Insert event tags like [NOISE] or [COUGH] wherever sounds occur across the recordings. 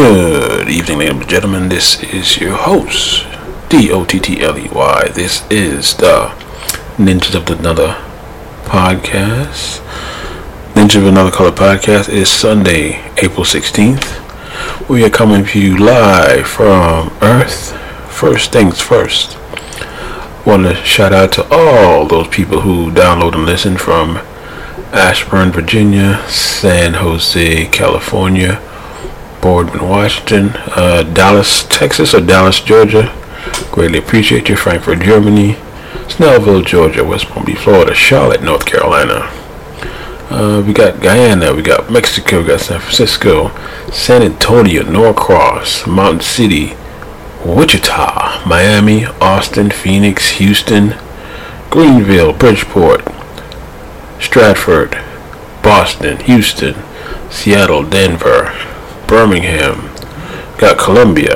Good evening, ladies and gentlemen. This is your host, D O T T L E Y. This is the Ninjas of the Another podcast. Ninja of Another Color podcast is Sunday, April 16th. We are coming to you live from Earth. First things first. Want to shout out to all those people who download and listen from Ashburn, Virginia, San Jose, California, Boardman, Washington, uh, Dallas, Texas, or Dallas, Georgia. Greatly appreciate you. Frankfurt, Germany, Snellville, Georgia, West Palm Beach, Florida, Charlotte, North Carolina. Uh, we got Guyana, we got Mexico, we got San Francisco, San Antonio, Norcross, Mountain City, Wichita, Miami, Austin, Phoenix, Houston, Greenville, Bridgeport, Stratford, Boston, Houston, Seattle, Denver, Birmingham, got Columbia,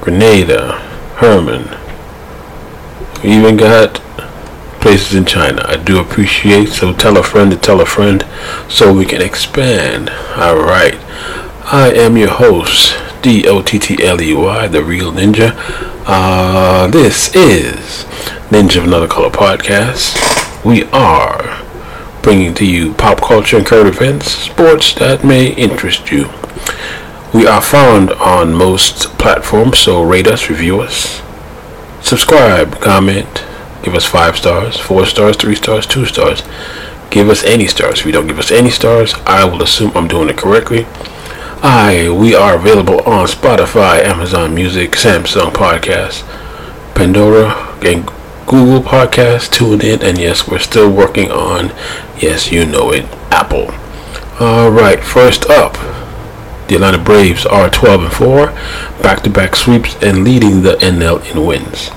Grenada, Herman. Even got places in China. I do appreciate, so tell a friend to tell a friend so we can expand. Alright. I am your host, D O T T L E Y, the real ninja. Uh, this is Ninja of Another Color podcast. We are bringing to you pop culture and current events, sports that may interest you. We are found on most platforms, so rate us, review us, subscribe, comment, give us five stars, four stars, three stars, two stars. Give us any stars. If you don't give us any stars, I will assume I'm doing it correctly. I we are available on Spotify, Amazon Music, Samsung Podcast, Pandora, and Google Podcast, TuneIn, and yes, we're still working on, yes, you know it, Apple. All right, first up, the Atlanta Braves are 12 and 4, back-to-back sweeps, and leading the NL in wins.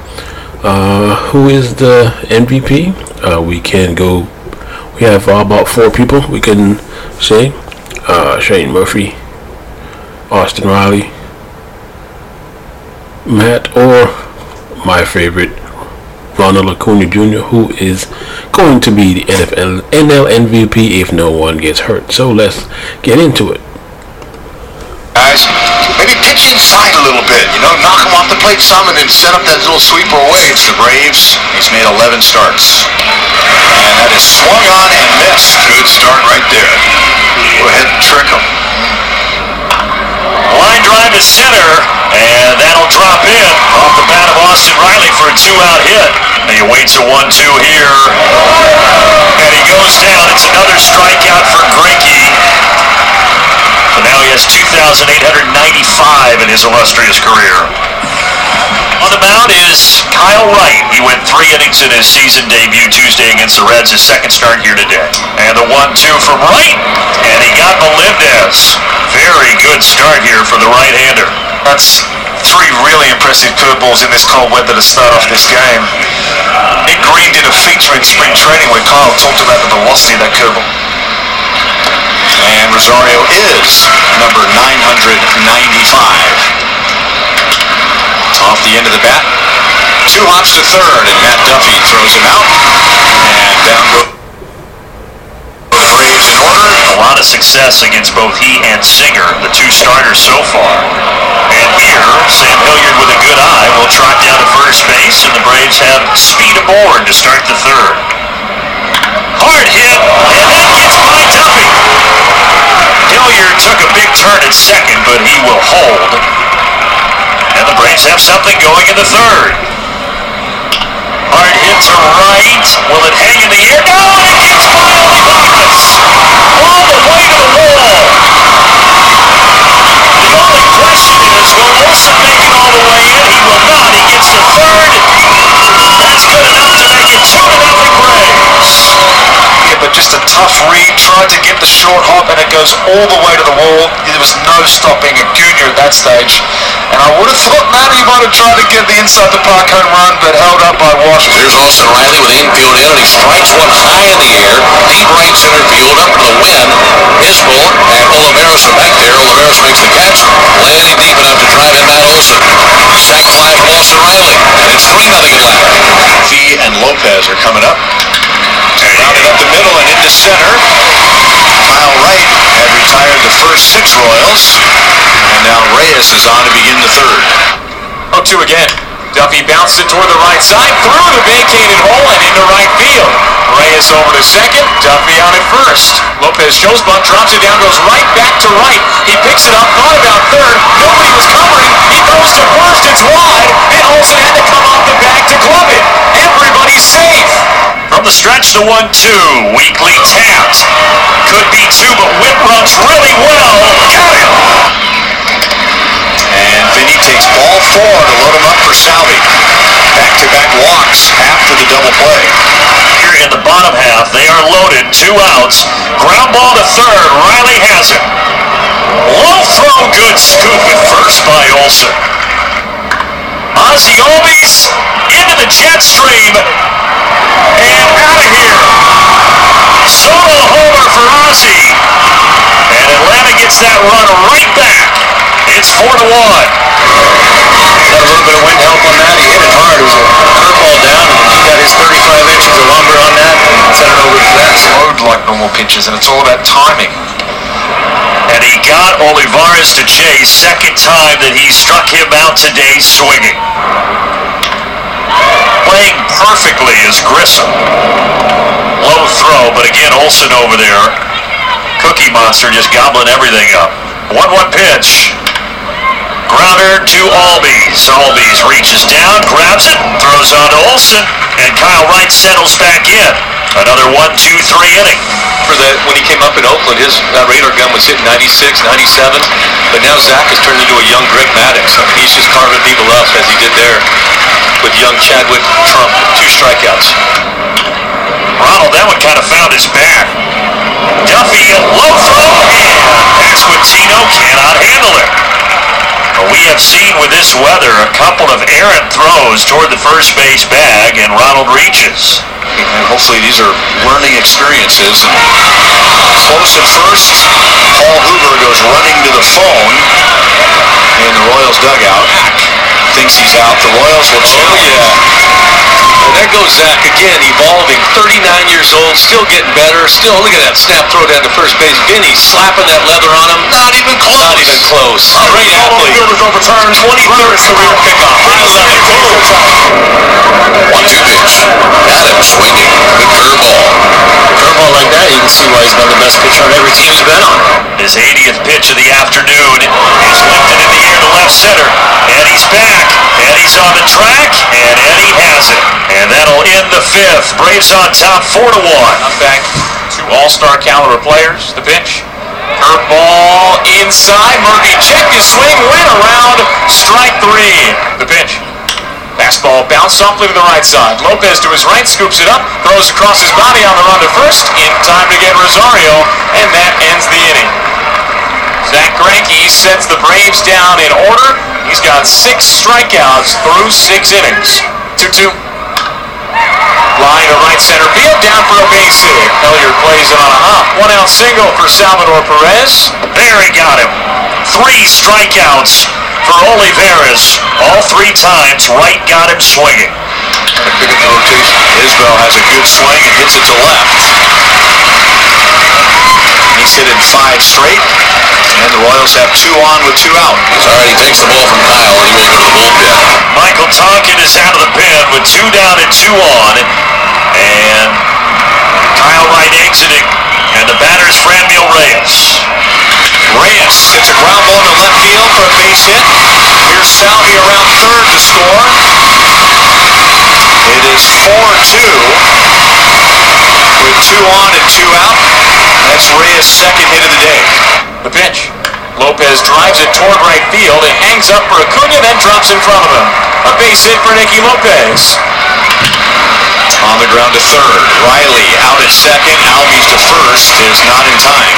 Uh, who is the MVP? Uh, we can go. We have uh, about four people. We can say uh, Shane Murphy, Austin Riley, Matt, or my favorite, Ronald Acuna Jr., who is going to be the NFL NL MVP if no one gets hurt. So let's get into it. Guys, maybe pitch inside a little bit, you know, knock him off the plate some and then set up that little sweeper away. It's the Braves. He's made 11 starts. And that is swung on and missed. Good start right there. Go ahead and trick him. Line drive to center, and that'll drop in off the bat of Austin Riley for a two-out hit. He waits a one-two here, and he goes down. It's another strikeout for Greinke. So now he has 2,895 in his illustrious career. On the mound is Kyle Wright. He went three innings in his season debut Tuesday against the Reds, his second start here today. And the one-two from Wright, and he got Melendez. Very good start here for the right-hander. That's three really impressive curveballs in this cold weather to start off this game. Nick Green did a feature in spring training where Kyle talked about the velocity of that curveball. And Rosario is number 995. Off the end of the bat. Two hops to third, and Matt Duffy throws him out. And down go the Braves in order. A lot of success against both he and Singer, the two starters so far. And here, Sam Hilliard with a good eye will trot down to first base, and the Braves have speed aboard to start the third. Hard hit, and that gets by Duffy. Hilliard took a big turn at second, but he will hold. And the Braves have something going in the third. Hard hit to right. Will it hang in the air? No, it hits by Olivas. All the way to the wall. The only question is, will Olson make it all the way in? He will not. He gets the third. That's good enough to make it two nothing Braves. Yeah, but just a tough read. Tried to get the short hop, and it goes all the way to the wall. There was no stopping Acuna at that stage. And I would have thought Matty might have tried to get the inside the park home run, but held up by Washington. Here's Austin Riley with infield in, and he strikes one high in the air, deep right center field, up to the wind. His ball, and Olivares from back there. Olivares makes the catch, landing deep enough to drive in Matt Olson. Sac fly from Austin Riley, and it's 3 nothing Atlanta. Fee and Lopez are coming up. Rounded up the middle and into center. Kyle Wright had retired the first six Royals. And now Reyes is on to begin the third. 0-2 again. Duffy bounces it toward the right side, through the vacated hole and into right field. Reyes over to second, Duffy on at first. Lopez shows bunt, drops it down, goes right back to right. He picks it up, thought about third. Nobody was covering. He throws to first, it's wide, and Olson had to come off the bag to club it. Everybody's safe. From the stretch, the one-two, weakly tapped. Could be two, but Witt runs really well. Got him. And Vinny takes ball four to load him up for Salvi. Back-to-back walks after the double play. Here in the bottom half, they are loaded, two outs. Ground ball to third, Riley has it. Low throw, good scoop at first by Olson. Ozzy Albies into the jet stream and out of here. Solo homer for Ozzy. And Atlanta gets that run right back. It's four to one. Got a little bit of wind help on that. He hit it hard. It was a curveball down, he got his 35 inches of lumber on that and sent it over the fence. Load like normal pitches, and it's all about timing. And he got Olivares to chase. Second time that he struck him out today swinging. Playing perfectly is Grissom. Low throw, but again Olson over there. Cookie Monster just gobbling everything up. 1-1 pitch. Grounder to Albies. Albies reaches down, grabs it, throws on to Olson, and Kyle Wright settles back in. Another 1-2-3 inning. For the when he came up in Oakland, his that radar gun was hitting 96, 97. But now Zach has turned into a young Greg Maddux. I mean, he's just carving people up as he did there with young Chadwick Trump, two strikeouts. Ronald, that one kind of found his bat. Duffy, low and that's what Tino cannot handle it. We have seen with this weather a couple of errant throws toward the first base bag, and Ronald reaches. And hopefully these are learning experiences. And Close at first. Paul Hoover goes running to the phone in the Royals dugout. Thinks he's out. The Royals will. Oh, yeah. And there goes Zach again, evolving. 39 years old, still getting better. Still, look at that snap throw down to first base. Vinny slapping that leather on him. Not even close. Not even close. Great athlete. Field is overturned. 23rd career pickoff. High level. One-two pitch. Got him swinging. Good curveball. Curveball like that, you can see why he's been the best pitcher on every team he's been on. His 80th pitch of the afternoon is lifted in the air to left center. Eddie's back. Eddie's on the track, and Eddie has it. And that'll end the fifth. Braves on top, four to one. Up back to all-star caliber players. The pitch. Curveball inside. Murphy check his swing, went around. Strike three. The pitch. Fastball bounced softly to the right side. Lopez to his right, scoops it up, throws across his body on the run to first, in time to get Rosario, and that ends the inning. Zach Greinke sets the Braves down in order. He's got six strikeouts through six innings. 2-2. Line to right center field, down for a base hit. Hilliard plays it on a hop. One out single for Salvador Perez. There he got him. Three strikeouts for Olivares. All three times, Wright got him swinging. Pick the rotation. Isbel has a good swing and hits it to left. He's hit in five straight. And the Royals have two on with two out. All right, he takes the ball from Kyle and he will go to the bullpen. Michael Tonkin is out of the pen with two down and two on. And Kyle Wright exiting. And the batter's Franmil Reyes. Reyes hits a ground ball to left field for a base hit. Here's Salvi around third to score. It is 4-2 with two on and two out. That's Reyes' second hit of the day. The pitch. Lopez drives it toward right field. It hangs up for Acuna, then drops in front of him. A base hit for Nicky Lopez. On the ground to third. Riley out at second. Albies to first is not in time.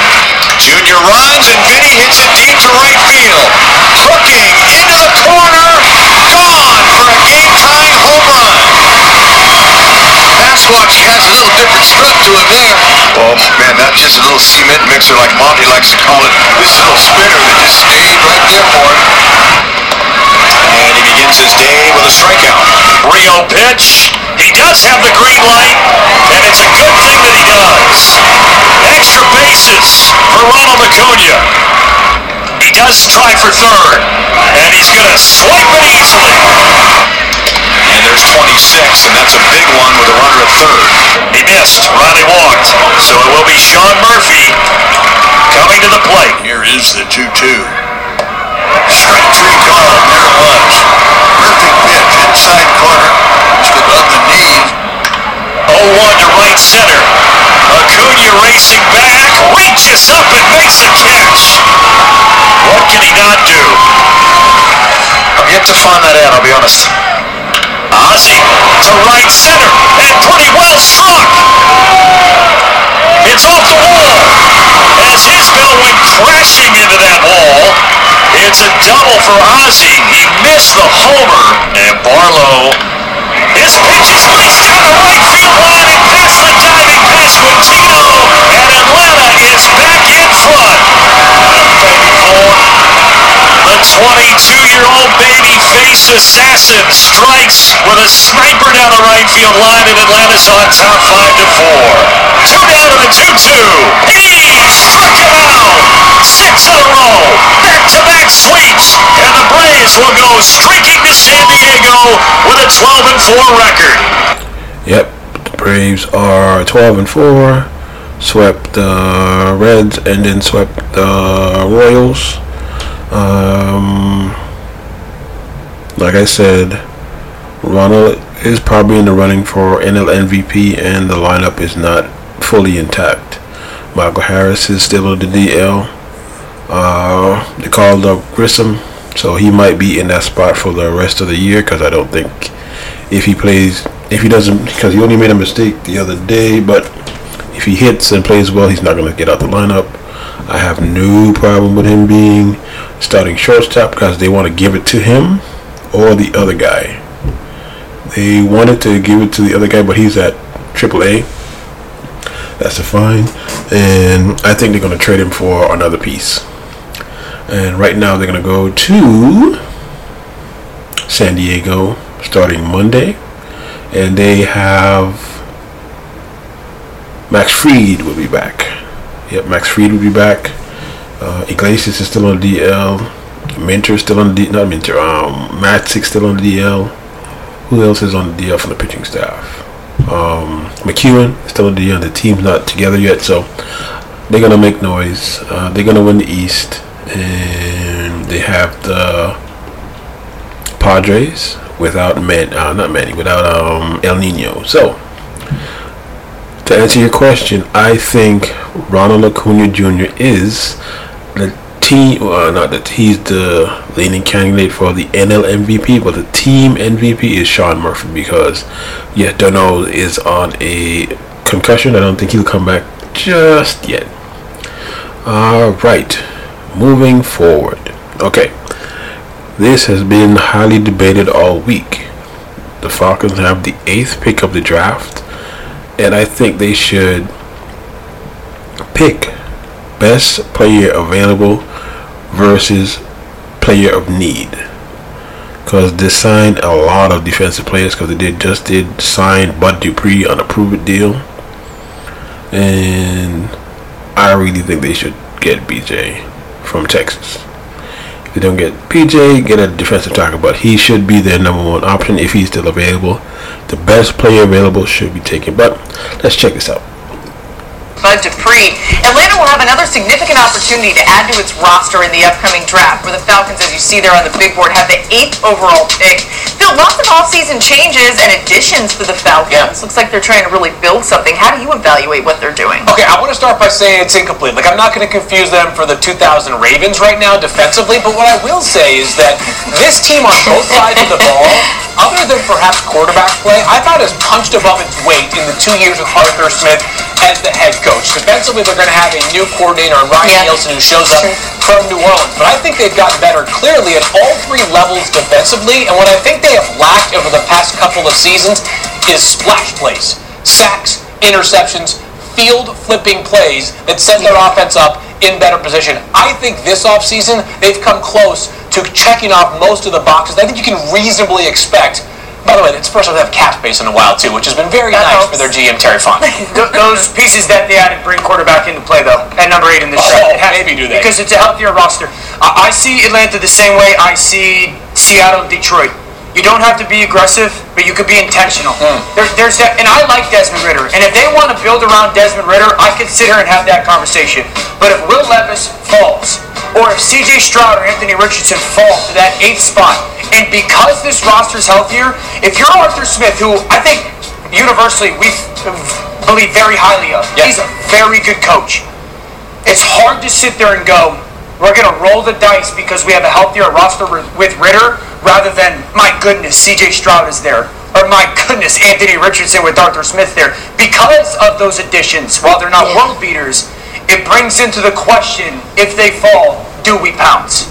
Junior runs and Vinny hits it deep to right field. Hooking into the corner. Gone for a game-tying home run. Sasquatch has a little different strut to him there. Oh man, not just a little cement mixer like Monty likes to call it. This little spinner that just stayed right there for him. And he begins his day with a strikeout. Rio pitch. He does does have the green light, and it's a good thing that he does. Extra bases for Ronald Acuna. He does try for third, and he's going to swipe it easily. And there's 26, and that's a big one with a runner at third. He missed. Ronnie walked. So it will be Sean Murphy coming to the plate. Here is the 2-2. Strike three call, and there it was. Perfect pitch, inside corner. Just above the knee. 0-1 to right center. Acuna racing back, reaches up and makes a catch. What can he not do? I'm yet to find that out, I'll be honest. Ozzie to right center and pretty well struck. It's off the wall as Isbel went crashing into that wall. It's a double for Ozzy. He missed the homer and Barlow. His pitch is whizzed down the right field line and past the diving Pasquantino, and Atlanta is back in front. 22-year-old baby face assassin strikes with a sniper down the right field line, and Atlanta's on top five to four. Two down to the 2-2. He struck out. Six in a row. Back-to-back sweeps, and the Braves will go streaking to San Diego with a 12 and 4 record. Yep, the Braves are 12 and 4. Swept the Reds and then swept the Royals. Um, like I said, Ronald is probably in the running for NL MVP, and the lineup is not fully intact. Michael Harris is still on the DL. Uh, they called up Grissom, so he might be in that spot for the rest of the year because I don't think if he plays, if he doesn't, because he only made a mistake the other day, but if he hits and plays well, he's not going to get out the lineup. I have no problem with him being starting shortstop because they want to give it to him or the other guy. They wanted to give it to the other guy, but he's at AAA. That's a fine, and I think they're going to trade him for another piece. And right now they're going to go to San Diego starting Monday, and they have Max Fried will be back. Yep, Max Fried will be back. Uh, Iglesias is still on DL. Minter is still on the D- not Minter. Um, Matt is still on the DL. Who else is on the DL from the pitching staff? Um, McEwen is still on the DL. The team's not together yet, so they're gonna make noise. Uh, they're gonna win the East, and they have the Padres without Man, uh, not Manny, without um, El Nino. So to answer your question, I think Ronald Acuna Jr. is the team, uh, not that he's the leading candidate for the NL MVP, but the team MVP is Sean Murphy because, yeah, Dono is on a concussion. I don't think he'll come back just yet. All right, moving forward. Okay, this has been highly debated all week. The Falcons have the eighth pick of the draft and I think they should pick best player available versus player of need. Because they signed a lot of defensive players because they did just did sign Bud Dupree on a prove it deal. And I really think they should get BJ from Texas. They don't get PJ, get a defensive tackle, but he should be their number one option if he's still available. The best player available should be taken. But let's check this out. Bud Dupree. Atlanta will have another significant opportunity to add to its roster in the upcoming draft, where the Falcons, as you see there on the big board, have the eighth overall pick. Phil, lots of offseason changes and additions for the Falcons. Yeah. Looks like they're trying to really build something. How do you evaluate what they're doing? Okay, I want to start by saying it's incomplete. Like, I'm not going to confuse them for the 2000 Ravens right now defensively, but what I will say is that this team on both sides of the ball, other than perhaps quarterback play, I thought has punched above its weight in the two years with Arthur Smith as the head coach. Defensively, they're going to have a new coordinator, Ryan Yeah. Nielsen, who shows up from New Orleans. But I think they've gotten better clearly at all three levels defensively, and what I think they have lacked over the past couple of seasons is splash plays, sacks, interceptions, field flipping plays that set their offense up in better position. I think this offseason they've come close to checking off most of the boxes. I think you can reasonably expect By the way, it's the first time they have cap space in a while too, which has been very That nice helps. for their GM Terry Funk. [LAUGHS] [LAUGHS] Th- those pieces that they added bring quarterback into play though at number eight in this Oh, draft. Has maybe do they. because it's a healthier roster. I, I see Atlanta the same way I see Seattle, Detroit. You don't have to be aggressive, but you could be intentional. Hmm. There, there's that, and I like Desmond Ridder. And if they want to build around Desmond Ridder, I could sit here and have that conversation. But if Will Levis falls, or if C.J. Stroud or Anthony Richardson fall to that eighth spot, and because this roster's healthier, if you're Arthur Smith, who I think universally we believe very highly of, Yeah. he's a very good coach. It's hard to sit there and go, we're going to roll the dice because we have a healthier roster with Ridder rather than, my goodness, CJ Stroud is there. Or my goodness, Anthony Richardson with Arthur Smith there. Because of those additions, while they're not Yeah. world beaters, it brings into the question if they fall, do we pounce?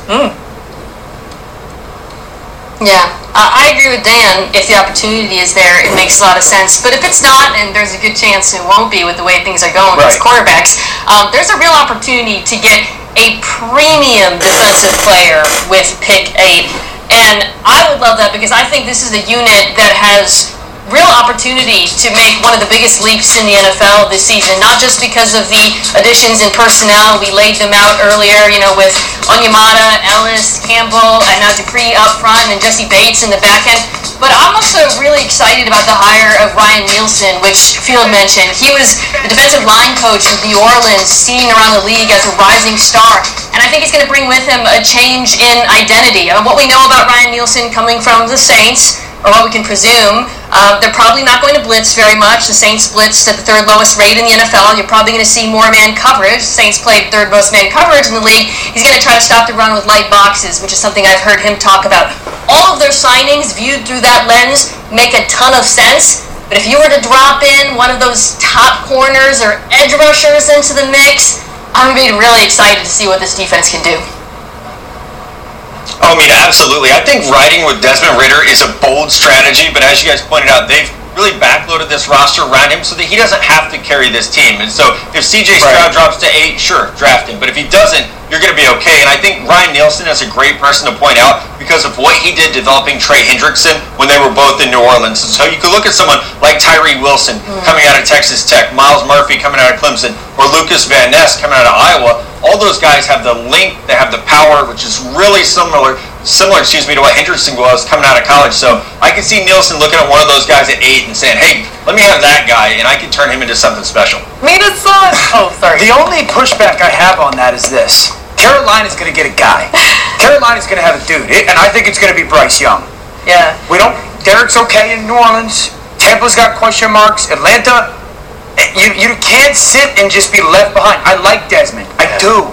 Yeah, uh, I agree with Dan. If the opportunity is there, it makes a lot of sense. But if it's not, and there's a good chance it won't be with the way things are going with Right. quarterbacks, um, there's a real opportunity to get a premium defensive player with pick eight. And I would love that because I think this is a unit that has real opportunity to make one of the biggest leaps in the NFL this season. Not just because of the additions in personnel, we laid them out earlier, you know, with Onyemata, Ellis, Campbell, and now Dupree up front, and Jessie Bates in the back end. But I'm excited about the hire of Ryan Nielsen, which Field mentioned. He was the defensive line coach of New Orleans, seen around the league as a rising star. And I think he's going to bring with him a change in identity. Uh, what we know about Ryan Nielsen coming from the Saints, or what we can presume, uh, they're probably not going to blitz very much. The Saints blitzed at the third lowest rate in the NFL. You're probably going to see more man coverage. Saints played third most man coverage in the league. He's going to try to stop the run with light boxes, which is something I've heard him talk about. All of their signings viewed through that lens make a ton of sense. But if you were to drop in one of those top corners or edge rushers into the mix, I'm going to be really excited to see what this defense can do. Oh, I mean, absolutely. I think riding with Desmond Ridder is a bold strategy, but as you guys pointed out, they've really backloaded this roster around him so that he doesn't have to carry this team. And so if CJ Stroud drops to eight, sure, draft him. But if he doesn't, you're going to be okay. And I think Ryan Nielsen is a great person to point out because of what he did developing Trey Hendrickson when they were both in New Orleans. And so you could look at someone like Tyree Wilson coming out of Texas Tech, Myles Murphy coming out of Clemson, or Lukas Van Ness coming out of Iowa. All those guys have the length, they have the power, which is really similar, similar, excuse me, to what Hendrickson was coming out of college. So I can see Nielsen looking at one of those guys at eight and saying, "Hey, let me have that guy, and I can turn him into something special." Mina's son. Oh, sorry. The only pushback I have on that is this. Carolina's going to get a guy. [LAUGHS] Carolina's going to have a dude. It- and I think it's going to be Bryce Young. Yeah. We don't. Derek's okay in New Orleans. Tampa's got question marks. Atlanta, eh, you you can't sit and just be left behind. I like Desmond. I do.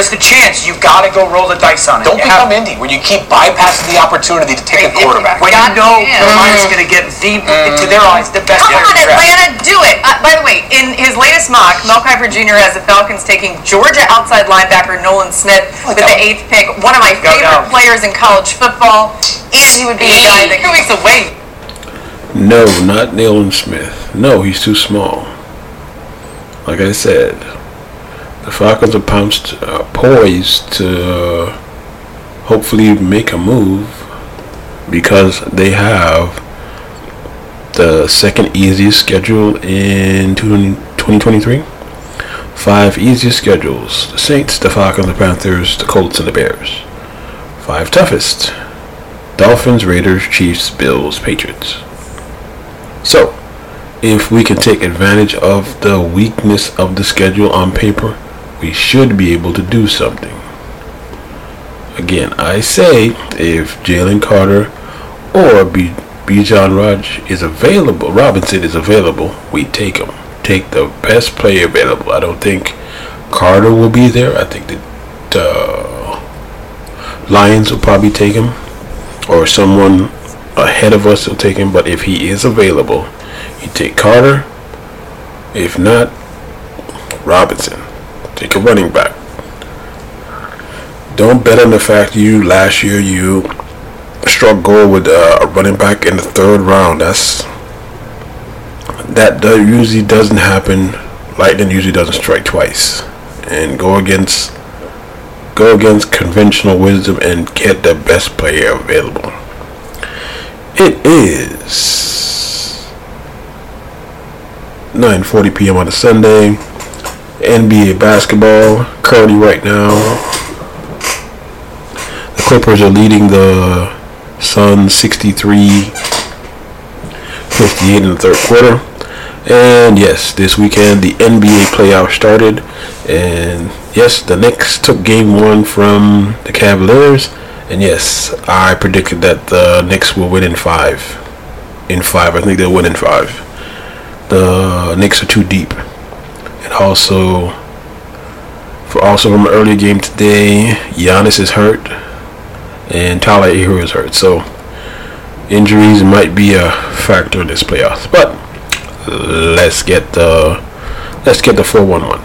But if there's the chance, You've got to go roll the dice on it. Don't You become have- Indy where you keep bypassing the opportunity to take a quarterback. When you God know damn. Carolina's going to get the, to their eyes, the best Come on, in the draft. Atlanta, do it. Uh, by the way, in his latest mock, Mel Kiper Jr. has the Falcons taking Georgia outside linebacker Nolan Smith with the eighth pick. One of my Go favorite down. players in college football, and he would be a guy that two weeks away. No, not Nayland Smith. No, he's too small. Like I said, the Falcons are pounced, uh, poised to uh, hopefully make a move because they have the second easiest schedule in 2023. Five easiest schedules the Saints, the Falcons, the Panthers, the Colts, and the Bears. Five toughest Dolphins, Raiders, Chiefs, Bills, Patriots. So, if we can take advantage of the weakness of the schedule on paper, we should be able to do something. Again, I say if Jalen Carter or B. B. John Raj is available, Robinson is available, we take him. Take the best player available. I don't think Carter will be there. I think that uh, Lions will probably take him, or someone ahead of us will take him. But if he is available, you take Carter. If not, Robinson. Take a running back. Don't bet on the fact you last year you struck gold with uh, a running back in the third round. That's that usually doesn't happen. Lightning usually doesn't strike twice. And go against go against conventional wisdom and get the best player available. It is 9:40 p.m. on a Sunday. NBA basketball currently right now. The Clippers are leading the Suns 63 58 in the third quarter. And yes, this weekend the NBA playoffs started. And yes, the Knicks took game one from the Cavaliers. And yes, I predicted that the Knicks will win in five. In five, I think they'll win in five. The Knicks are too deep. And also, for also from an earlier game today, Giannis is hurt, and Tyler Herro is hurt. So injuries might be a factor in this playoffs. But let's get the let's get the four one one.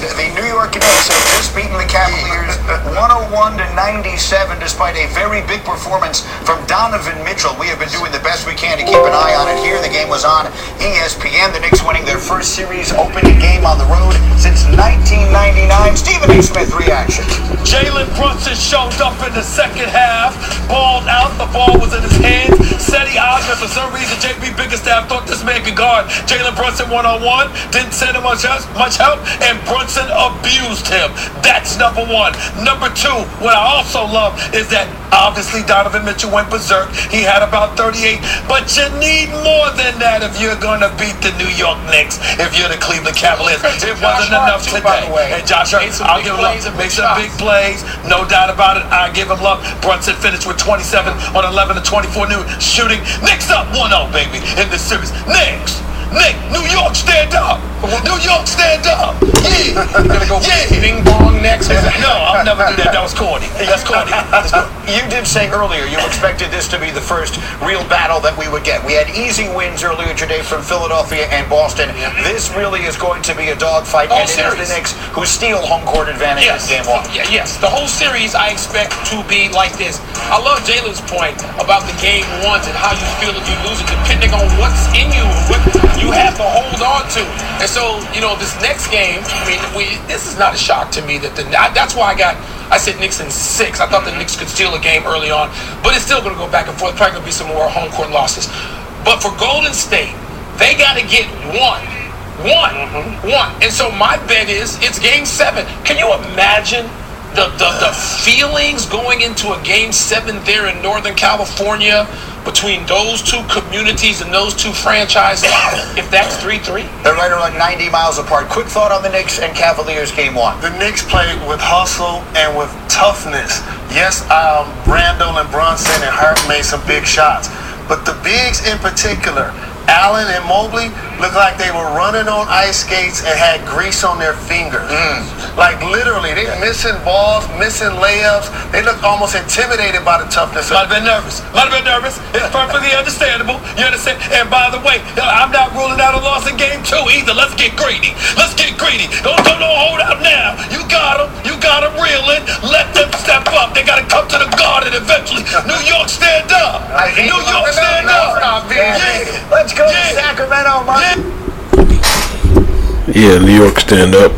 The New York Knicks have just beaten the Cavaliers 101 to 97 despite a very big performance from Donovan Mitchell. We have been doing the best we can to keep an eye on it here. The game was on ESPN. The Knicks winning their first series opening game on the road since 1999. Stephen A. Smith reaction. Jalen Brunson showed up in the second half, balled out, the ball was in his hands. Cedi Osman, for some reason, JB Bickerstaff thought this man could guard Jalen Brunson one on one, didn't send him much, help, much help, and Brunson abused him. That's number one. Number two, what I also love is that obviously Donovan Mitchell went berserk. He had about 38, but you need more than that if you're going to beat the New York Knicks, if you're the Cleveland Cavaliers. It wasn't enough today. And Josh Hart, I'll give him love. Make some big plays, no doubt about it. I give him love. Brunson finished with 27 on 11 to 24 new shooting. Knicks up 1-0, baby, in this series. Knicks. Nick, New York, stand up. New York, stand up. Yeah. Gonna go yeah. bing bong next. No, I'll never do that. That was corny. [LAUGHS] That's corny. You did say earlier you expected this to be the first real battle that we would get. We had easy wins earlier today from Philadelphia and Boston. This really is going to be a dogfight, and it is the. Knicks who steal home court advantage Yes. in game one. Yeah, yes. The whole series I expect to be like this. I love Jalen's point about the game ones and how you feel if you lose it, depending on what's in you, what you have to hold on to. And so, you know, this next game, I mean, we this is not a shock to me that the I, that's why I got I said Knicks in six. I thought the mm-hmm. Knicks could steal a game early on, but it's still going to go back and forth. Probably going to be some more home court losses. But for Golden State, they got to get one. One, mm-hmm. one, and so my bet is it's Game Seven. Can you imagine the, the the feelings going into a Game Seven there in Northern California between those two communities and those two franchises? [COUGHS] If that's three three, They're right around 90 miles apart. Quick thought on the Knicks and Cavaliers game one. The Knicks played with hustle and with toughness. Yes, um, Randle and Brunson and Hart made some big shots, but the bigs in particular, Allen and Mobley, looked like they were running on ice skates and had grease on their fingers. Mm. Like literally, they missing balls, missing layups. They looked almost intimidated by the toughness. might have been nervous. Might have been nervous. It's perfectly understandable. You understand? And by the way, I'm not ruling out a loss in Game Two either. Let's get greedy. Let's get greedy. Don't don't, don't hold out now. You got them. You got them reeling. Let them step up. They got to come to the garden eventually. [LAUGHS] New York, stand up. New York, stand up. Yeah. Let's go Yeah. New York stand up.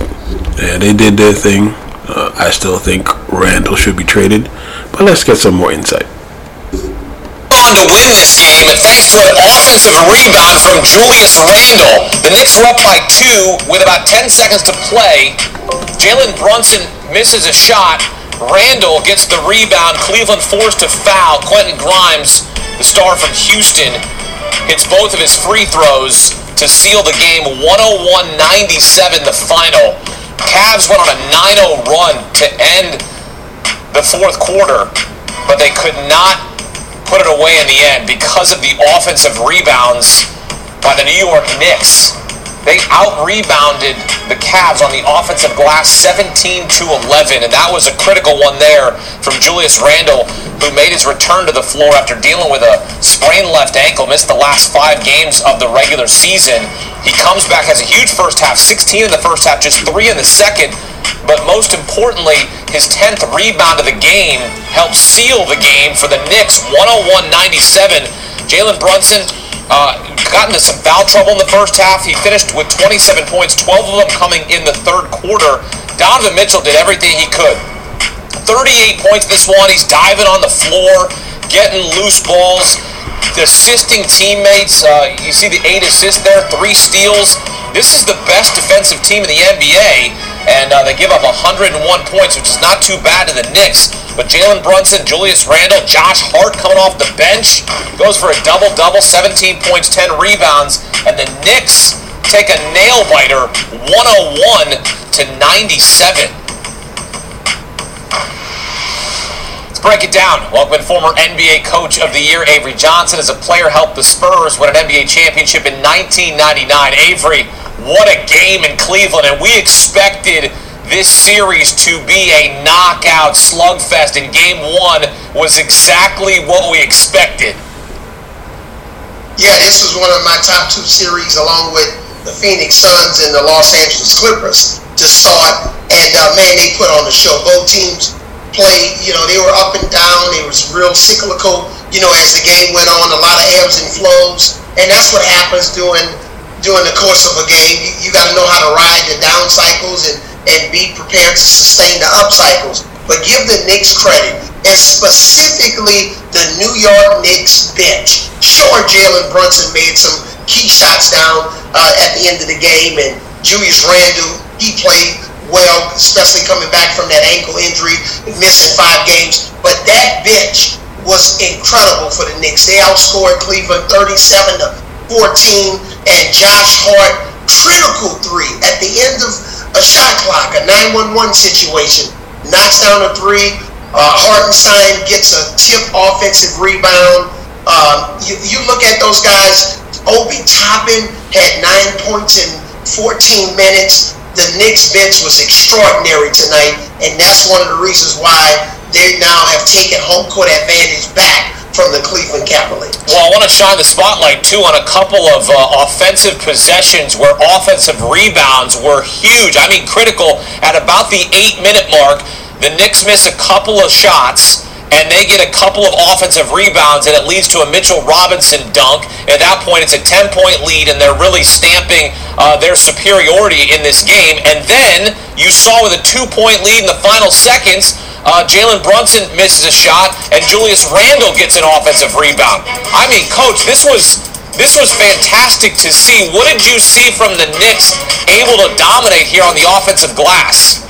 Yeah, they did their thing. Uh, I still think Randle should be traded, but let's get some more insight. on to win this game, and thanks to an offensive rebound from Julius Randle, the Knicks were up by two with about 10 seconds to play. Jalen Brunson misses a shot. Randle gets the rebound. Cleveland forced to foul. Quentin Grimes, the star from Houston, hits both of his free throws to seal the game 101-97 the final. Cavs went on a 9-0 run to end the fourth quarter, but they could not put it away in the end because of the offensive rebounds by the New York Knicks. They out-rebounded the Cavs on the offensive glass 17 to 11, and that was a critical one there from Julius Randle, who made his return to the floor after dealing with a sprained left ankle, missed the last five games of the regular season. He comes back, has a huge first half, 16 in the first half, just three in the second, but most importantly, his 10th rebound of the game helped seal the game for the Knicks, 101-97. Jalen Brunson uh, got into some foul trouble in the first half. He finished with 27 points, 12 of them coming in the third quarter. Donovan Mitchell did everything he could. 38 points this one. He's diving on the floor, getting loose balls. assisting teammates. Uh, you see the eight assists there, three steals. This is the best defensive team in the NBA, and uh, they give up 101 points, which is not too bad to the Knicks. But Jalen Brunson, Julius Randle, Josh Hart coming off the bench goes for a double double, 17 points, 10 rebounds, and the Knicks take a nail biter, 101 to 97. Let's break it down. Welcome former NBA Coach of the Year Avery Johnson as a player helped the Spurs win an NBA championship in 1999. Avery, what a game in Cleveland, and we expected this series to be a knockout slugfest, and game one was exactly what we expected. Yeah, this was one of my top two series along with the Phoenix Suns and the Los Angeles Clippers to start. And uh, man, they put on the show. Both teams played, you know, they were up and down. It was real cyclical, you know, as the game went on, a lot of ebbs and flows. And that's what happens during during the course of a game. You, you got to know how to ride the down cycles and, and be prepared to sustain the up cycles. But give the Knicks credit, and specifically the New York Knicks bench. Sure, Jalen Brunson made some key shots down uh, at the end of the game, and Julius Randle, he played well, especially coming back from that ankle injury, missing five games. But that bench was incredible for the Knicks. They outscored Cleveland 37 to 14, and Josh Hart, critical three at the end of a shot clock, a 9-1-1 situation, knocks down a three. Uh, Hartenstein gets a tip offensive rebound. Um, you, you look at those guys. Obi Toppin had nine points in 14 minutes the Knicks bench was extraordinary tonight, and that's one of the reasons why they now have taken home court advantage back from the Cleveland Cavaliers. Well, I want to shine the spotlight too on a couple of uh, offensive possessions where offensive rebounds were huge. I mean, critical at about the eight minute mark. The Knicks miss a couple of shots and they get a couple of offensive rebounds, and it leads to a Mitchell Robinson dunk. At that point, it's a 10 point lead, and they're really stamping uh, their superiority in this game. And then you saw with a two point lead in the final seconds, uh, Jalen Brunson misses a shot, and Julius Randle gets an offensive rebound. I mean, coach, this was. This was fantastic to see. What did you see from the Knicks able to dominate here on the offensive glass?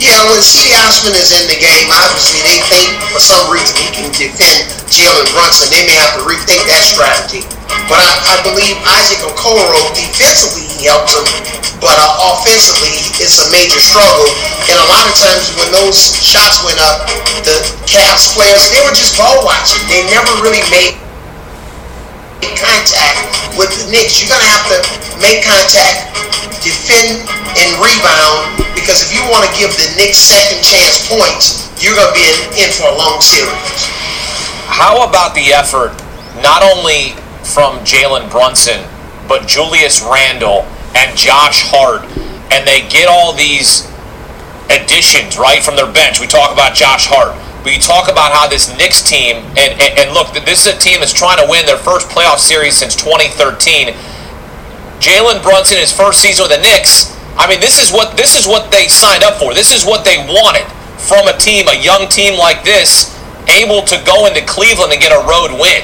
Yeah, when C. Osman is in the game, obviously they think for some reason he can defend Jalen Brunson. They may have to rethink that strategy. But I, I believe Isaac Okoro, defensively, he helps him. But uh, offensively, it's a major struggle. And a lot of times when those shots went up, the Cavs players, they were just ball watching. They never really made contact with the Knicks. You're going to have to make contact, defend, and rebound because if you want to give the Knicks second chance points, you're going to be in, in for a long series. How about the effort, not only from Jalen Brunson, but Julius Randle and Josh Hart, and they get all these additions, right, from their bench. We talk about Josh Hart. We talk about how this Knicks team, and, and, and look, this is a team that's trying to win their first playoff series since 2013. Jalen Brunson, his first season with the Knicks, I mean, this is what this is what they signed up for. This is what they wanted from a team, a young team like this, able to go into Cleveland and get a road win.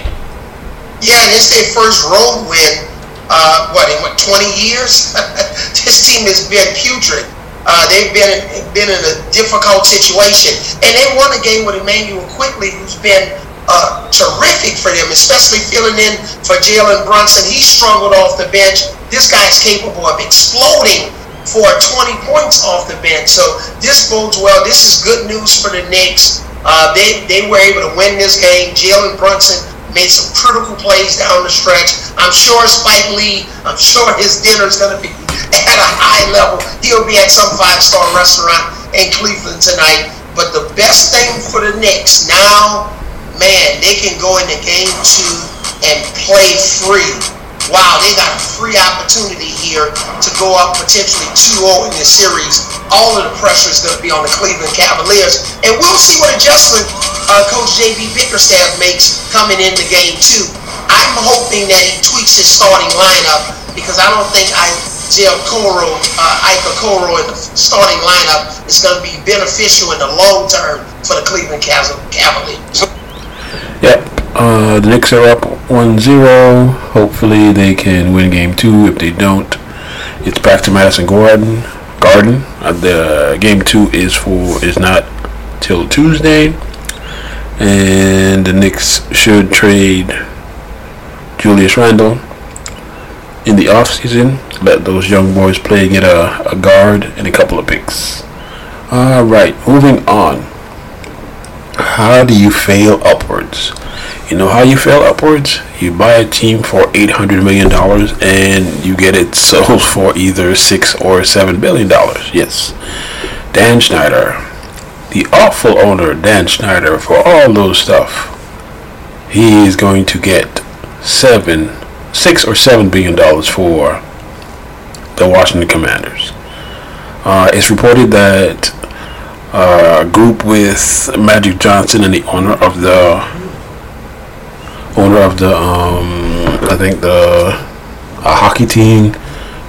Yeah, and it's their first road win. Uh, what in what 20 years? [LAUGHS] this team has been putrid. Uh, they've been been in a difficult situation, and they won a game with Immanuel Quickley, who's been uh, terrific for them, especially filling in for Jalen Brunson. He struggled off the bench. This guy's capable of exploding for 20 points off the bench. So this bodes well. This is good news for the Knicks. Uh, they, they were able to win this game. Jalen Brunson made some critical plays down the stretch. I'm sure Spike Lee, I'm sure his dinner is going to be at a high level. He'll be at some five-star restaurant in Cleveland tonight. But the best thing for the Knicks now, man, they can go into game two and play free wow, they got a free opportunity here to go up potentially 2-0 in this series. All of the pressure is going to be on the Cleveland Cavaliers. And we'll see what adjustment uh, Coach J.B. Bickerstaff makes coming into game two. I'm hoping that he tweaks his starting lineup because I don't think Isaiah Okoro, uh, Ike Okoro in the starting lineup is going to be beneficial in the long term for the Cleveland Cavaliers. Yeah, uh, the Knicks are up 1-0. Hopefully they can win game two. If they don't, it's back to Madison Garden. Garden. Uh, the game two is for is not till Tuesday, and the Knicks should trade Julius Randle in the off season. Let those young boys play, get a, a guard and a couple of picks. All right, moving on. How do you fail upwards? You know how you fail upwards? You buy a team for $800 million and you get it sold [LAUGHS] for either 6 or $7 billion. Yes. Dan Snyder. the awful owner, Dan Snyder, for all those stuff, he is going to get 7, 6 or $7 billion for the Washington Commanders. Uh, it's reported that uh, a group with Magic Johnson and the owner of the owner of the um, I think the a hockey team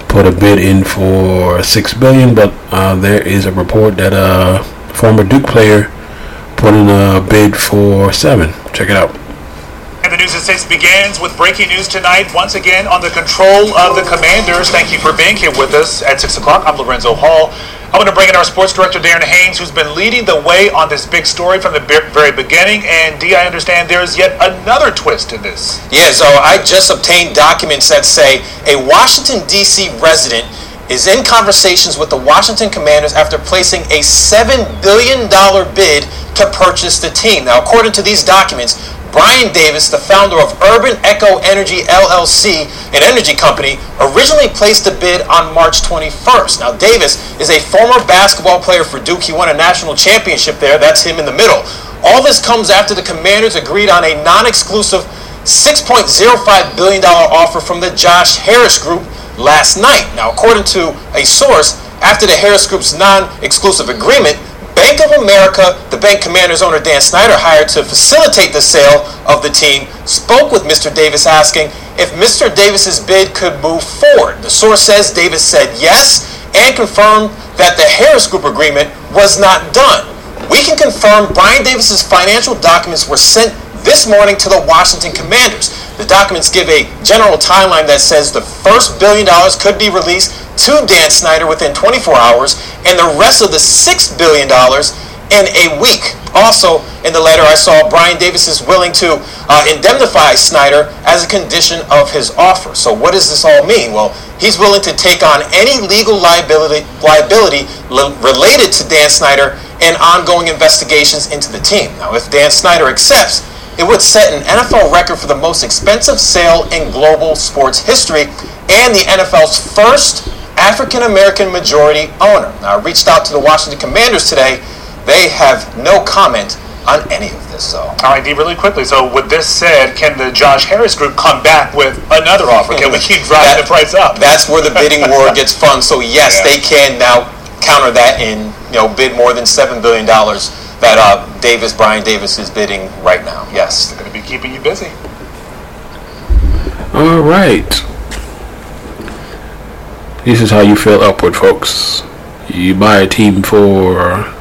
put a bid in for six billion, but uh, there is a report that a former Duke player put in a bid for seven. Check it out. And the News at 6 begins with breaking news tonight, once again on the control of the Commanders. Thank you for being here with us at 6 o'clock. I'm Lorenzo Hall. I want to bring in our sports director, Darren Haynes, who's been leading the way on this big story from the very beginning. And, D, I understand there's yet another twist in this. Yeah, so I just obtained documents that say a Washington, D.C. resident is in conversations with the Washington Commanders after placing a $7 billion bid to purchase the team. Now, according to these documents, Brian Davis, the founder of Urban Echo Energy LLC, an energy company, originally placed a bid on March 21st. Now, Davis is a former basketball player for Duke. He won a national championship there. That's him in the middle. All this comes after the Commanders agreed on a non exclusive $6.05 billion offer from the Josh Harris Group last night. Now, according to a source, after the Harris Group's non exclusive agreement, Bank of America, the bank commander's owner Dan Snyder hired to facilitate the sale of the team, spoke with Mr. Davis asking if Mr. Davis's bid could move forward. The source says Davis said yes and confirmed that the Harris Group agreement was not done. We can confirm Brian Davis's financial documents were sent this morning to the Washington Commanders. The documents give a general timeline that says the first billion dollars could be released to Dan Snyder within 24 hours, and the rest of the $6 billion in a week. Also, in the letter, I saw Brian Davis is willing to uh, indemnify Snyder as a condition of his offer. So, what does this all mean? Well, he's willing to take on any legal liability, liability related to Dan Snyder and ongoing investigations into the team. Now, if Dan Snyder accepts, it would set an NFL record for the most expensive sale in global sports history and the NFL's first African American majority owner. Now, I reached out to the Washington Commanders today. They have no comment on any of this, though. All right, D, really quickly. So, with this said, can the Josh Harris Group come back with another offer? Can we keep driving [LAUGHS] that, the price up? That's where the bidding war [LAUGHS] gets fun. So, yes, yeah. they can now counter that and you know bid more than seven billion dollars that uh, Davis, Brian Davis, is bidding right now. Yes, they're going to be keeping you busy. All right. This is how you feel upward, folks. You buy a team for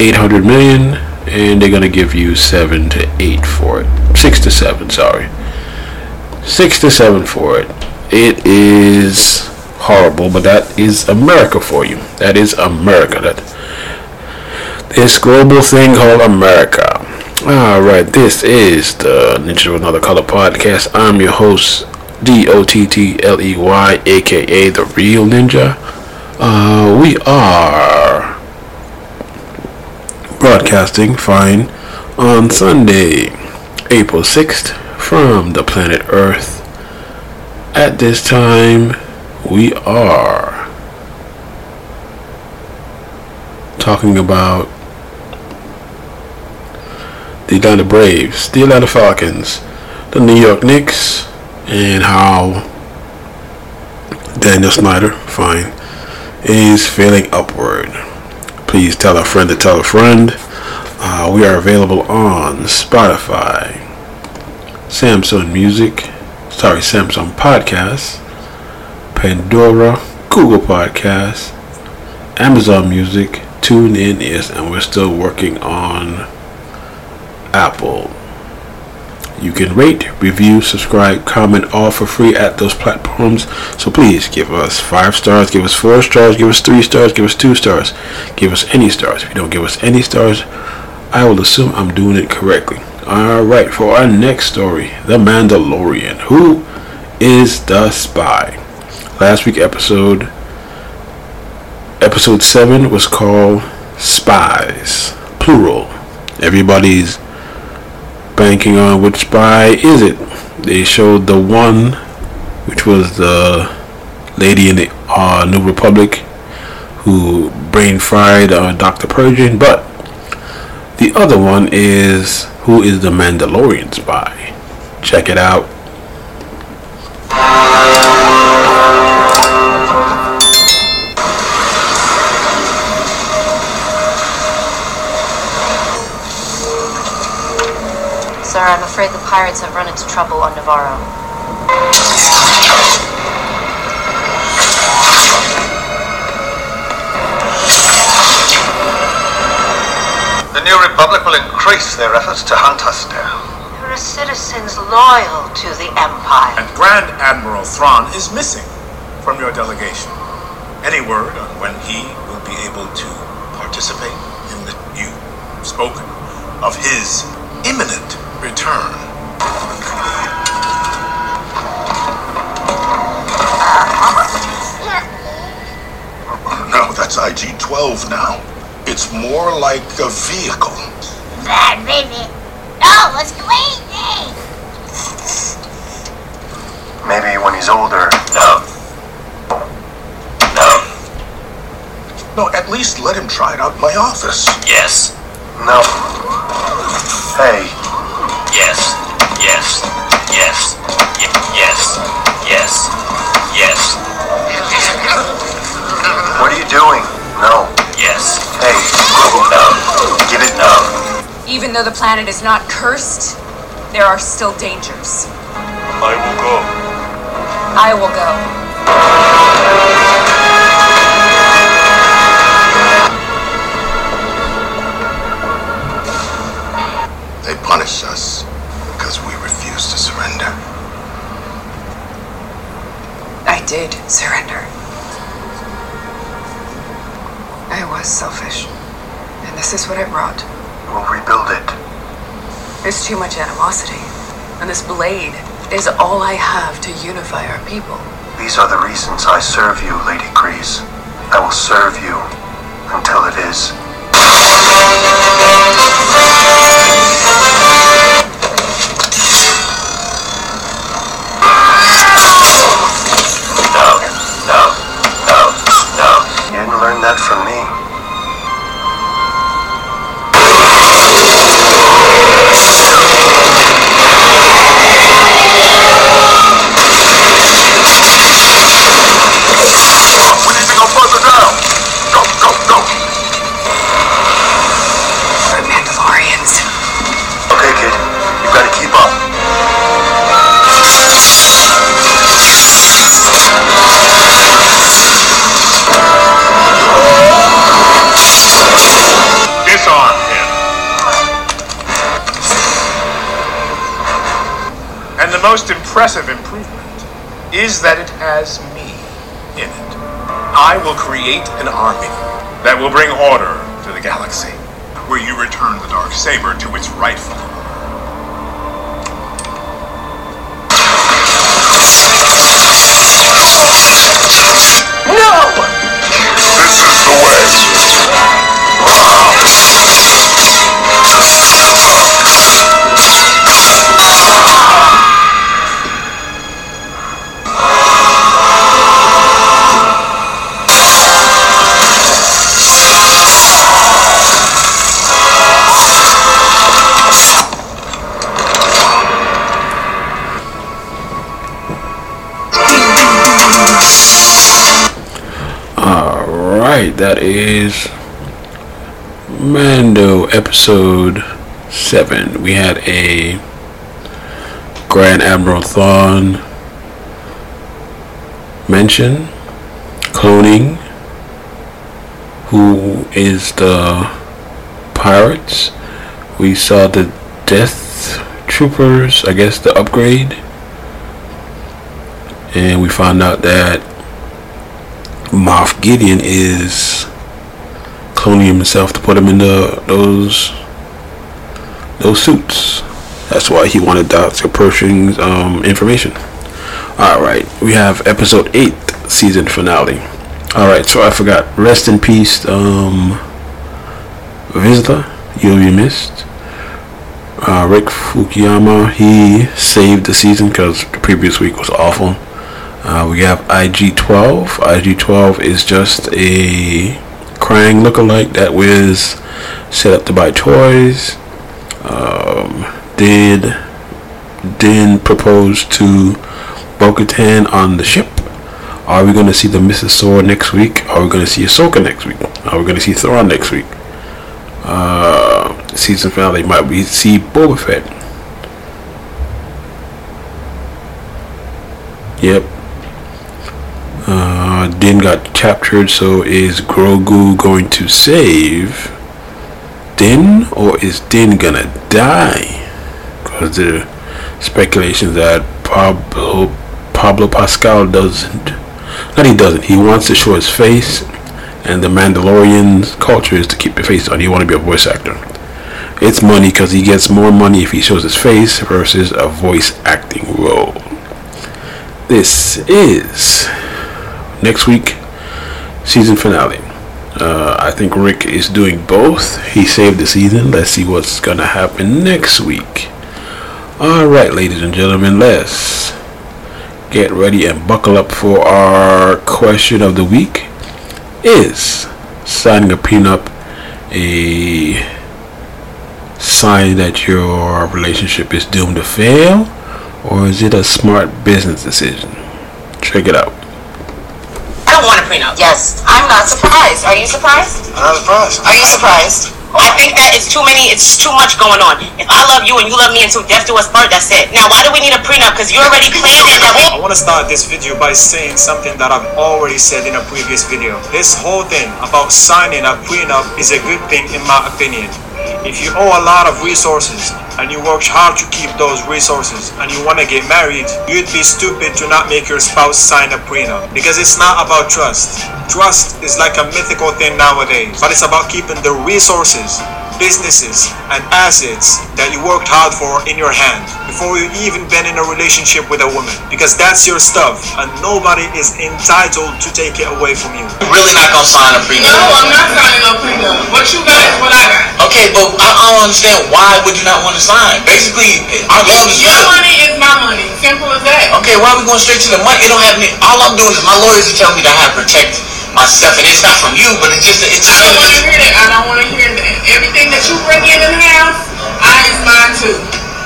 800 million and they're going to give you 7 to 8 for it. 6 to 7, sorry. 6 to 7 for it. It is horrible, but that is America for you. That is America. That this global thing called America. Alright, this is the Ninja with Another Color podcast. I'm your host, D O T T L E Y, aka The Real Ninja. Uh, we are broadcasting fine on Sunday, April 6th, from the planet Earth. At this time, we are talking about the Atlanta Braves, the Atlanta Falcons, the New York Knicks, and how Daniel Snyder, fine, is failing upward. Please tell a friend to tell a friend. Uh, we are available on Spotify, Samsung Music, sorry, Samsung Podcasts, Pandora, Google Podcasts, Amazon Music, TuneIn is, and we're still working on Apple. You can rate, review, subscribe, comment, all for free at those platforms. So please give us five stars, give us four stars, give us three stars, give us two stars, give us any stars. If you don't give us any stars, I will assume I'm doing it correctly. Alright, for our next story The Mandalorian. Who is the spy? Last week episode episode 7 was called Spies. Plural. Everybody's banking on which spy is it. They showed the one which was the lady in the uh, New Republic who brain fried uh, Dr. Pershing, but the other one is who is the Mandalorian spy? Check it out. Afraid the pirates have run into trouble on Nevarro. The New Republic will increase their efforts to hunt us down. There are citizens loyal to the Empire. And Grand Admiral Thrawn is missing from your delegation. Any word on when he will be able to participate in the you spoken of his imminent return? No, that's IG-12 now. It's more like a vehicle. Bad baby. No, it's crazy. Maybe when he's older. No. No. No, at least let him try it out in my office. Yes. No. Hey, Yes. Yes. Yes. Yes. Yes. Yes. what are you doing? No. Yes. Hey, No. give it No. Even though the planet is not cursed, there are still dangers. I will go. I will go. They punish us because we refuse to surrender. I did surrender. I was selfish. And this is what it brought. We'll rebuild it. There's too much animosity. And this blade is all I have to unify our people. These are the reasons I serve you, Lady Kryze. I will serve you until it is. That from me. Most impressive improvement is that it has me in it. I will create an army that will bring order to the galaxy, where you return the dark saber to its rightful That is Mando episode 7. We had a Grand Admiral Thrawn mention cloning who is the pirates. We saw the death Troopers, I guess the upgrade. And we found out that Moff Gideon is cloning himself to put him in the, those those suits. That's why he wanted Dr. Pershing's um, information. Alright, we have episode 8, season finale. Alright, so I forgot. Rest in peace, um, Vizsla. You'll be missed. Uh, Rick Famuyiwa, he saved the season because the previous week was awful. Uh, we have IG-12. IG-12 is just a Krang lookalike that was set up to buy toys. Um, did Din propose to Bo-Katan on the ship? Are we going to see the Mythosaur next week? Are we going to see Ahsoka next week? Are we going to see Thrawn next week? Uh, season finale might be see Boba Fett. Yep. Got captured, so is Grogu going to save Din, or is Din gonna die? Because the speculations that Pablo Pablo Pascal doesn't. Not he doesn't. He wants to show his face, and the Mandalorian's culture is to keep your face on. You want to be a voice actor. It's money because he gets more money if he shows his face versus a voice acting role. This is next week season finale. Uh, I think Rick is doing both. He saved the season. Let's see what's gonna happen next week. All right, ladies and gentlemen, let's get ready and buckle up for our question of the week. Is signing a prenup a sign that your relationship is doomed to fail, or is it a smart business decision? Check it out. I don't want a prenup. Yes, I'm not surprised. Are you surprised? I'm not surprised. Are you surprised? I think that it's too many, it's too much going on. If I love you and you love me until death do us part, that's it. Now, why do we need a prenup? Because you already planned it that I want to start this video by saying something that I've already said in a previous video. This whole thing about signing a prenup is a good thing in my opinion. If you owe a lot of resources and you worked hard to keep those resources and you want to get married, you'd be stupid to not make your spouse sign a prenup because it's not about trust. Trust is like a mythical thing nowadays, but it's about keeping the resources, businesses, and assets that you worked hard for in your hand before you even been in a relationship with a woman because that's your stuff and nobody is entitled to take it away from you. Really not gonna sign a prenup? No, I'm not signing no prenup. What you got is what I got. Okay, but I, I don't understand why would you not want to sign? Basically, our love is Your real. money is my money. Simple as that. Okay, why are we going straight to the money? It don't have any. All I'm doing is my lawyers are telling me that I have to protect myself, and it's not from you, but it's just it's. I don't want to hear that. I don't want to hear that. Everything that you bring in the house, I is mine too.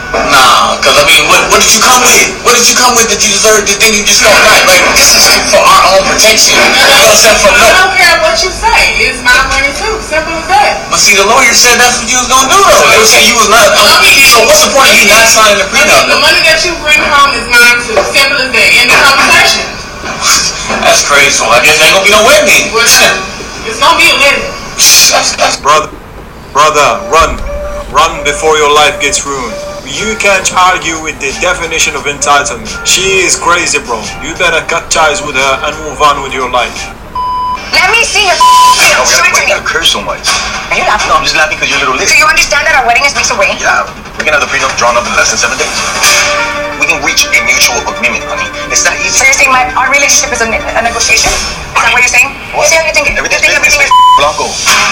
Nah, cause I mean, what, what did you come with? What did you come with that you deserve? That then you just don't like? Like this is for our own protection. You know what I'm saying? From I don't care what you say. It's my money too. Simple as that. But see, the lawyer said that's what you was gonna do though. They were saying you was not. So what's the point of you not signing the prenup? The money that you bring home is mine too. Simple as that. End of conversation. [LAUGHS] That's crazy. So I guess there ain't gonna be no wedding. It's gonna be a wedding. That's, that's brother, brother, run, run before your life gets ruined. You can't argue with the definition of entitlement. She is crazy, bro. You better cut ties with her and move on with your life. Let me see your Oh, Show it to me. gotta curse so much. Are you laughing? No, I'm just laughing because you're a little Do lit. you understand that our wedding is weeks away? Yeah, we can have the prenup drawn up in less than seven days. We can reach a mutual agreement, honey. It's not easy. So you're saying my, our relationship is a, a negotiation? Is that what you're saying? What? You, say, you think, you Everything's think everything is... Blanco.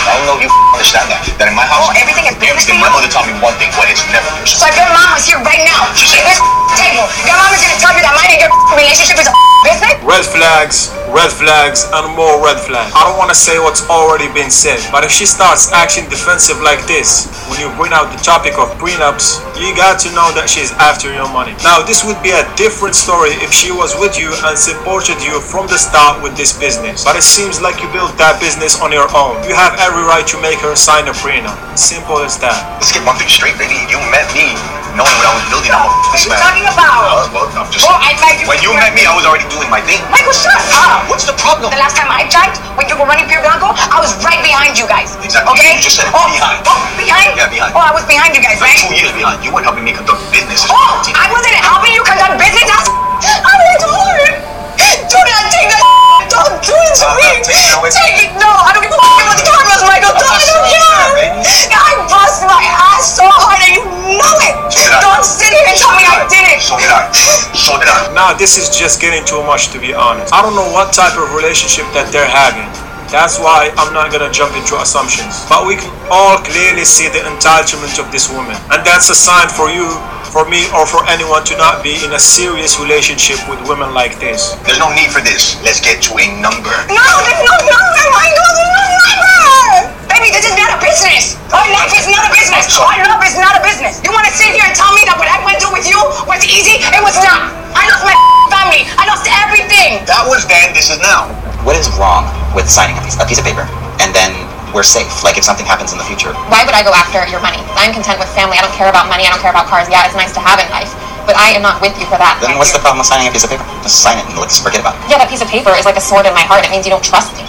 I don't know if you understand that. That in my house, Oh, everything is business everything. My mother taught me one thing: what is never personal. So if your mom was here right now, at this table, your mom is gonna tell you that my and your relationship is a business? Red flags, red flags, and more red flags. I don't want to say what's already been said, but if she starts acting defensive like this, when you bring out the topic of prenups, you got to know that she's after your money. Now, this would be a different story if she was with you and supported you from the start with this business. But it seems like you built that business on your own. You have every right to make her sign a prenup. Simple as that. Let's get one thing straight, baby. You met me knowing what I was building, I'm a What are you talking about? Uh, well, I'm just. Oh, I met you when you met me, I was already doing my thing. Michael, shut up! What's the problem? The last time I checked, when you were running Pure Blanco, I was right behind you guys. Exactly. Okay? You just said oh, behind. Oh, behind? Yeah, behind. Oh, I was behind you guys, right? two years behind. You weren't helping me conduct business. Oh, I wasn't helping you conduct business. That's, I'm an adult. Do not take that. Don't do it to me. not taking it away from Take it. No, I don't give a fuck about the cameras, Michael. I'm Don't, I don't care. I bust my ass so hard and you know it. So did I. Don't sit here and tell me I did it. So did I. So did I. Now, this is just getting too much to be honest. I don't know what type of relationship that they're having. That's why I'm not gonna jump into assumptions. But we can all clearly see the entitlement of this woman. And that's a sign for you, for me, or for anyone to not be in a serious relationship with women like this. There's no need for this. Let's get to a number. No, there's no number, Michael. There's no number. Baby, this is not a business. Our life is not a business. Our love is not a business. You want to sit here and tell me that what I went through with you was easy? It was not. I lost my [LAUGHS] family. I lost everything. That was then. This is now. What is wrong with signing a piece, a piece of paper and then we're safe? Like if something happens in the future. Why would I go after your money? I'm content with family. I don't care about money. I don't care about cars. Yeah, it's nice to have in life, but I am not with you for that. Then what's the problem with signing a piece of paper? Just sign it and let's forget about it. Yeah, that piece of paper is like a sword in my heart. It means you don't trust me.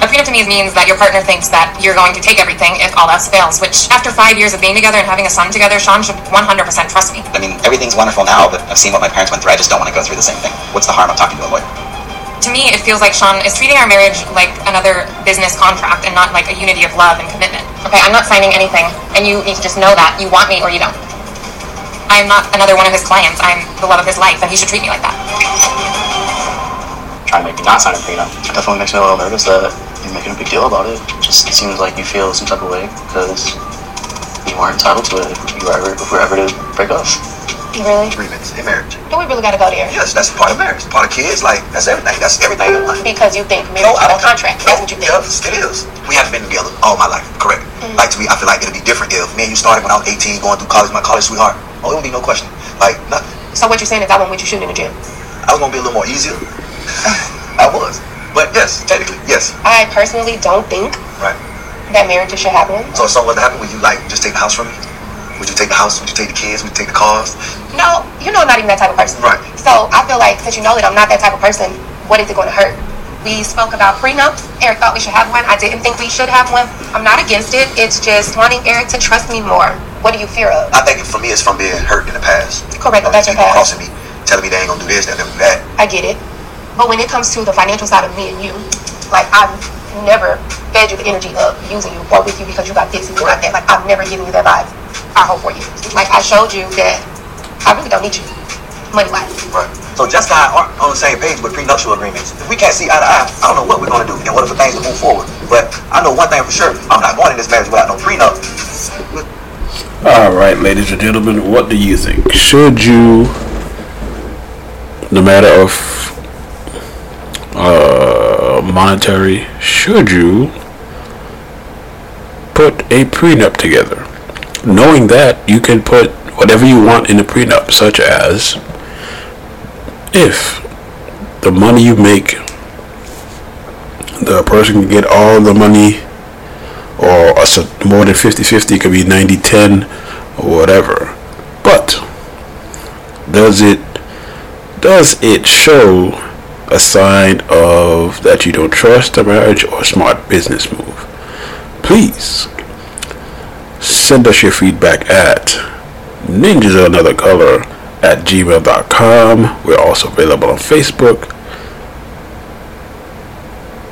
A prenup to me means that your partner thinks that you're going to take everything if all else fails, which after five years of being together and having a son together, Sean should 100% trust me. I mean, everything's wonderful now, but I've seen what my parents went through. I just don't want to go through the same thing. What's the harm of talking to a lawyer? To me, it feels like Sean is treating our marriage like another business contract and not like a unity of love and commitment. Okay, I'm not signing anything, and you need to just know that. You want me or you don't. I am not another one of his clients. I'm the love of his life, and he should treat me like that. trying to make me not sign a prenup. It definitely makes me a little nervous that you're making a big deal about it. It just seems like you feel some type of way because you aren't entitled to it if you were ever if we we're ever to break up. Really? Agreements in marriage. Do we really gotta go there? Yes, that's part of marriage. Part of kids. Like that's everything. That's everything in life. Because you think marriage is a contract. That's what you think. Yes, it is. We haven't been together all my life, correct? Mm-hmm. Like to me, I feel like it'd be different if me and you started when I was 18, going through college, my college sweetheart. Oh, it would be no question. Like nothing. So what you're saying is I won't with you shooting in the gym. I was gonna be a little more easier. [LAUGHS] I was, but yes, technically, yes, I personally don't think right. that marriages should happen. So if something were to happen, would you like just take the house from me? Would you take the house? Would you take the kids? Would you take the cars? No, you know I'm not even that type of person. Right. So I feel like since you know that I'm not that type of person, what is it going to hurt? We spoke about prenups. Eric thought we should have one. I didn't think we should have one. I'm not against it. It's just wanting Eric to trust me more. What do you fear of? I think for me, it's from being hurt in the past. Correct, You know, that's your past. crossing me, telling me they ain't gonna do this, they'll never do that. I get it. But when it comes to the financial side of me and you, like I've never fed you the energy of using you or with you because you got this and you got that. Like I've never given you that vibe our hope for you. Like I showed you that I really don't need you, money wise. Right. So just and I aren't on the same page with prenuptial agreements. If we can't see eye to eye, I don't know what we're gonna do in order for things to move forward. But I know one thing for sure: I'm not going in this marriage without no prenup. All right, ladies and gentlemen, what do you think? Should you, no matter of uh, monetary, should you put a prenup together, knowing that you can put whatever you want in a prenup, such as if the money you make, the person can get all the money or more than 50-50 it could be 90-10 or whatever. But does it does it show a sign of that you don't trust the marriage or smart business move? Please send us your feedback at ninjas of another color at gmail.com we're also available on facebook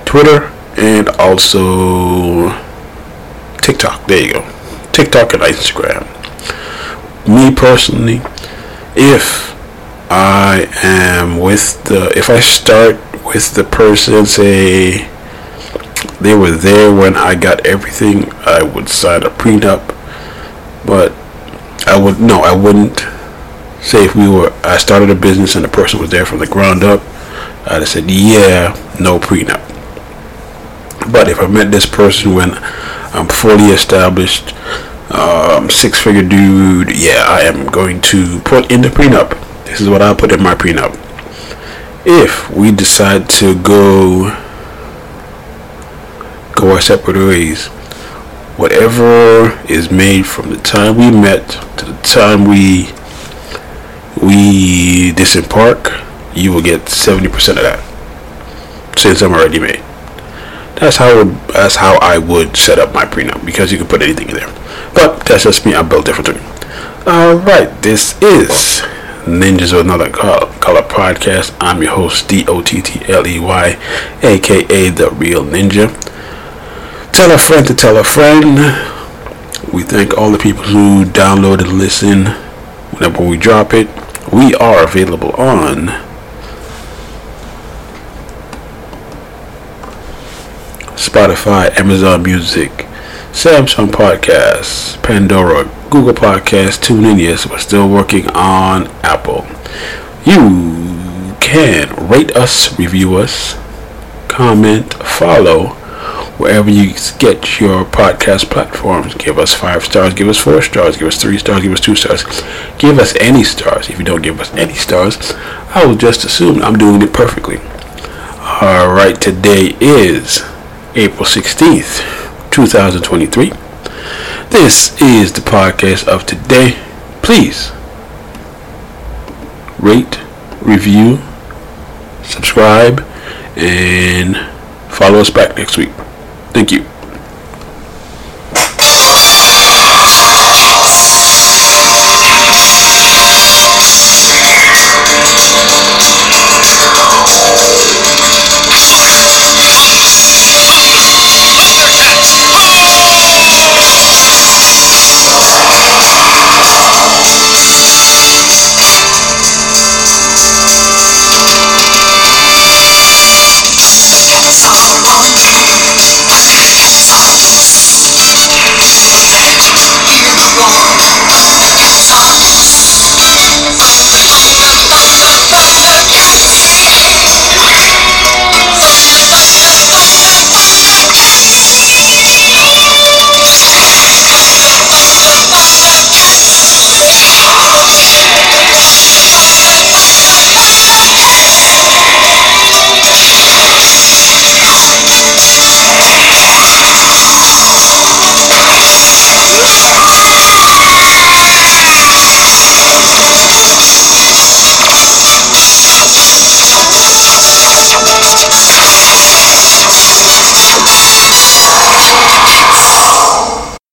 twitter and also TikTok. There you go. TikTok and Instagram. Me personally, if I am with the, if I start with the person, say they were there when I got everything, I would sign a prenup. But I would no, I wouldn't say if we were. I started a business and the person was there from the ground up. I'd have said, yeah, no prenup. But if I met this person when I'm fully established, um, six figure dude, yeah, I am going to put in the prenup. This is what I put in my prenup. If we decide to go separate ways, whatever is made from the time we met to the time we we disembark, you will get 70% of that since I'm already made. That's how that's how I would set up my prenup because you can put anything in there. But that's just me. I'm built differently. All right, this is Ninjas with Another Color podcast. I'm your host D O T T L E Y, aka the Real Ninja. Tell a friend to tell a friend. We thank all the people who download and listen whenever we drop it. We are available on Spotify, Amazon Music, Samsung Podcasts, Pandora, Google Podcasts, TuneIn. Yes, we're still working on Apple. You can rate us, review us, comment, follow wherever you get your podcast platforms. Give us five stars, give us four stars, give us three stars, give us two stars. Give us any stars. If you don't give us any stars, I will just assume I'm doing it perfectly. All right, today is April 16th, 2023. This is the podcast of today. Please rate, review, subscribe, and follow us back next week. Thank you.